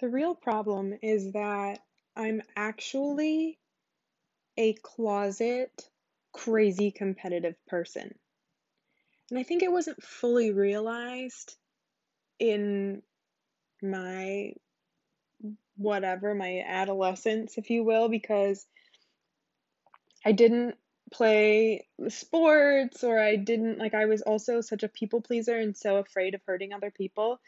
The real problem is that I'm actually a closet crazy competitive person. And I think it wasn't fully realized in my whatever, my adolescence, if you will, because I didn't play sports or I didn't like I was also such a people pleaser and so afraid of hurting other people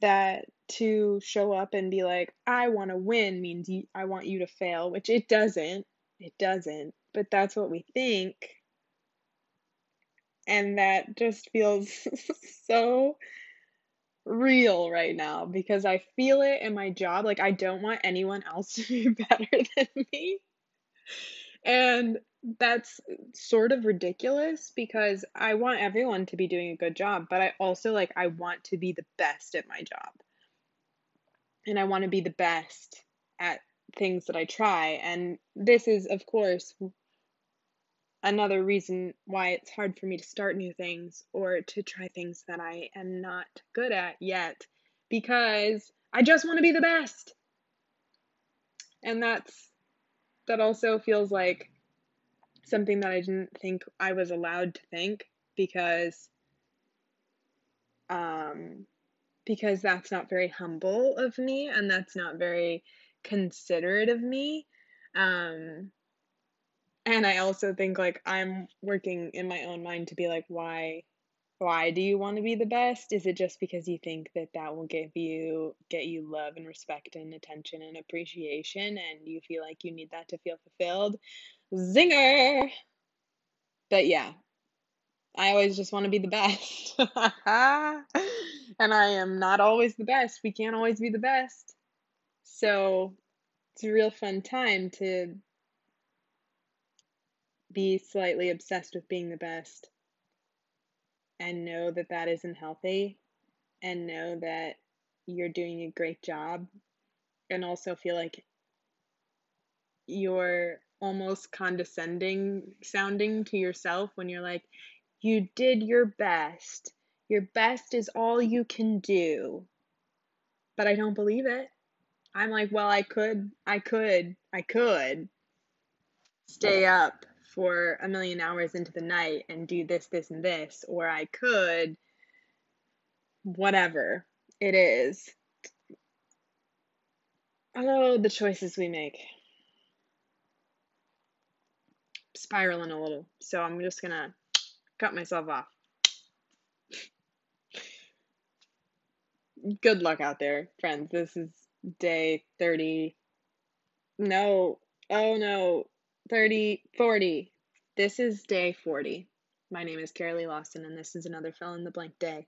that to show up and be like I want to win means I want you to fail, which it doesn't. It doesn't. But that's what we think. And that just feels so real right now because I feel it in my job. Like, I don't want anyone else to be better than me. And that's sort of ridiculous because I want everyone to be doing a good job, but I also like I want to be the best at my job. And I want to be the best at things that I try. And this is of course another reason why it's hard for me to start new things or to try things that I am not good at yet because I just want to be the best. And that's that also feels like something that I didn't think I was allowed to think because um because that's not very humble of me and that's not very considerate of me. Um and I also think like I'm working in my own mind to be like why why do you want to be the best? Is it just because you think that that will give you get you love and respect and attention and appreciation and you feel like you need that to feel fulfilled? Zinger. But yeah, I always just want to be the best. and I am not always the best. We can't always be the best. So it's a real fun time to be slightly obsessed with being the best and know that that isn't healthy and know that you're doing a great job and also feel like you're almost condescending sounding to yourself when you're like you did your best. Your best is all you can do. But i don't believe it. I'm like well i could i could i could stay up for a million hours into the night and do this, this, and this, or I could, whatever it is. Oh, the choices we make. Spiraling a little, so I'm just gonna cut myself off. Good luck out there, friends. This is day 30. No, oh no, 30, 40. This is day 40. My name is Carolee Lawson, and this is another fill in the blank day.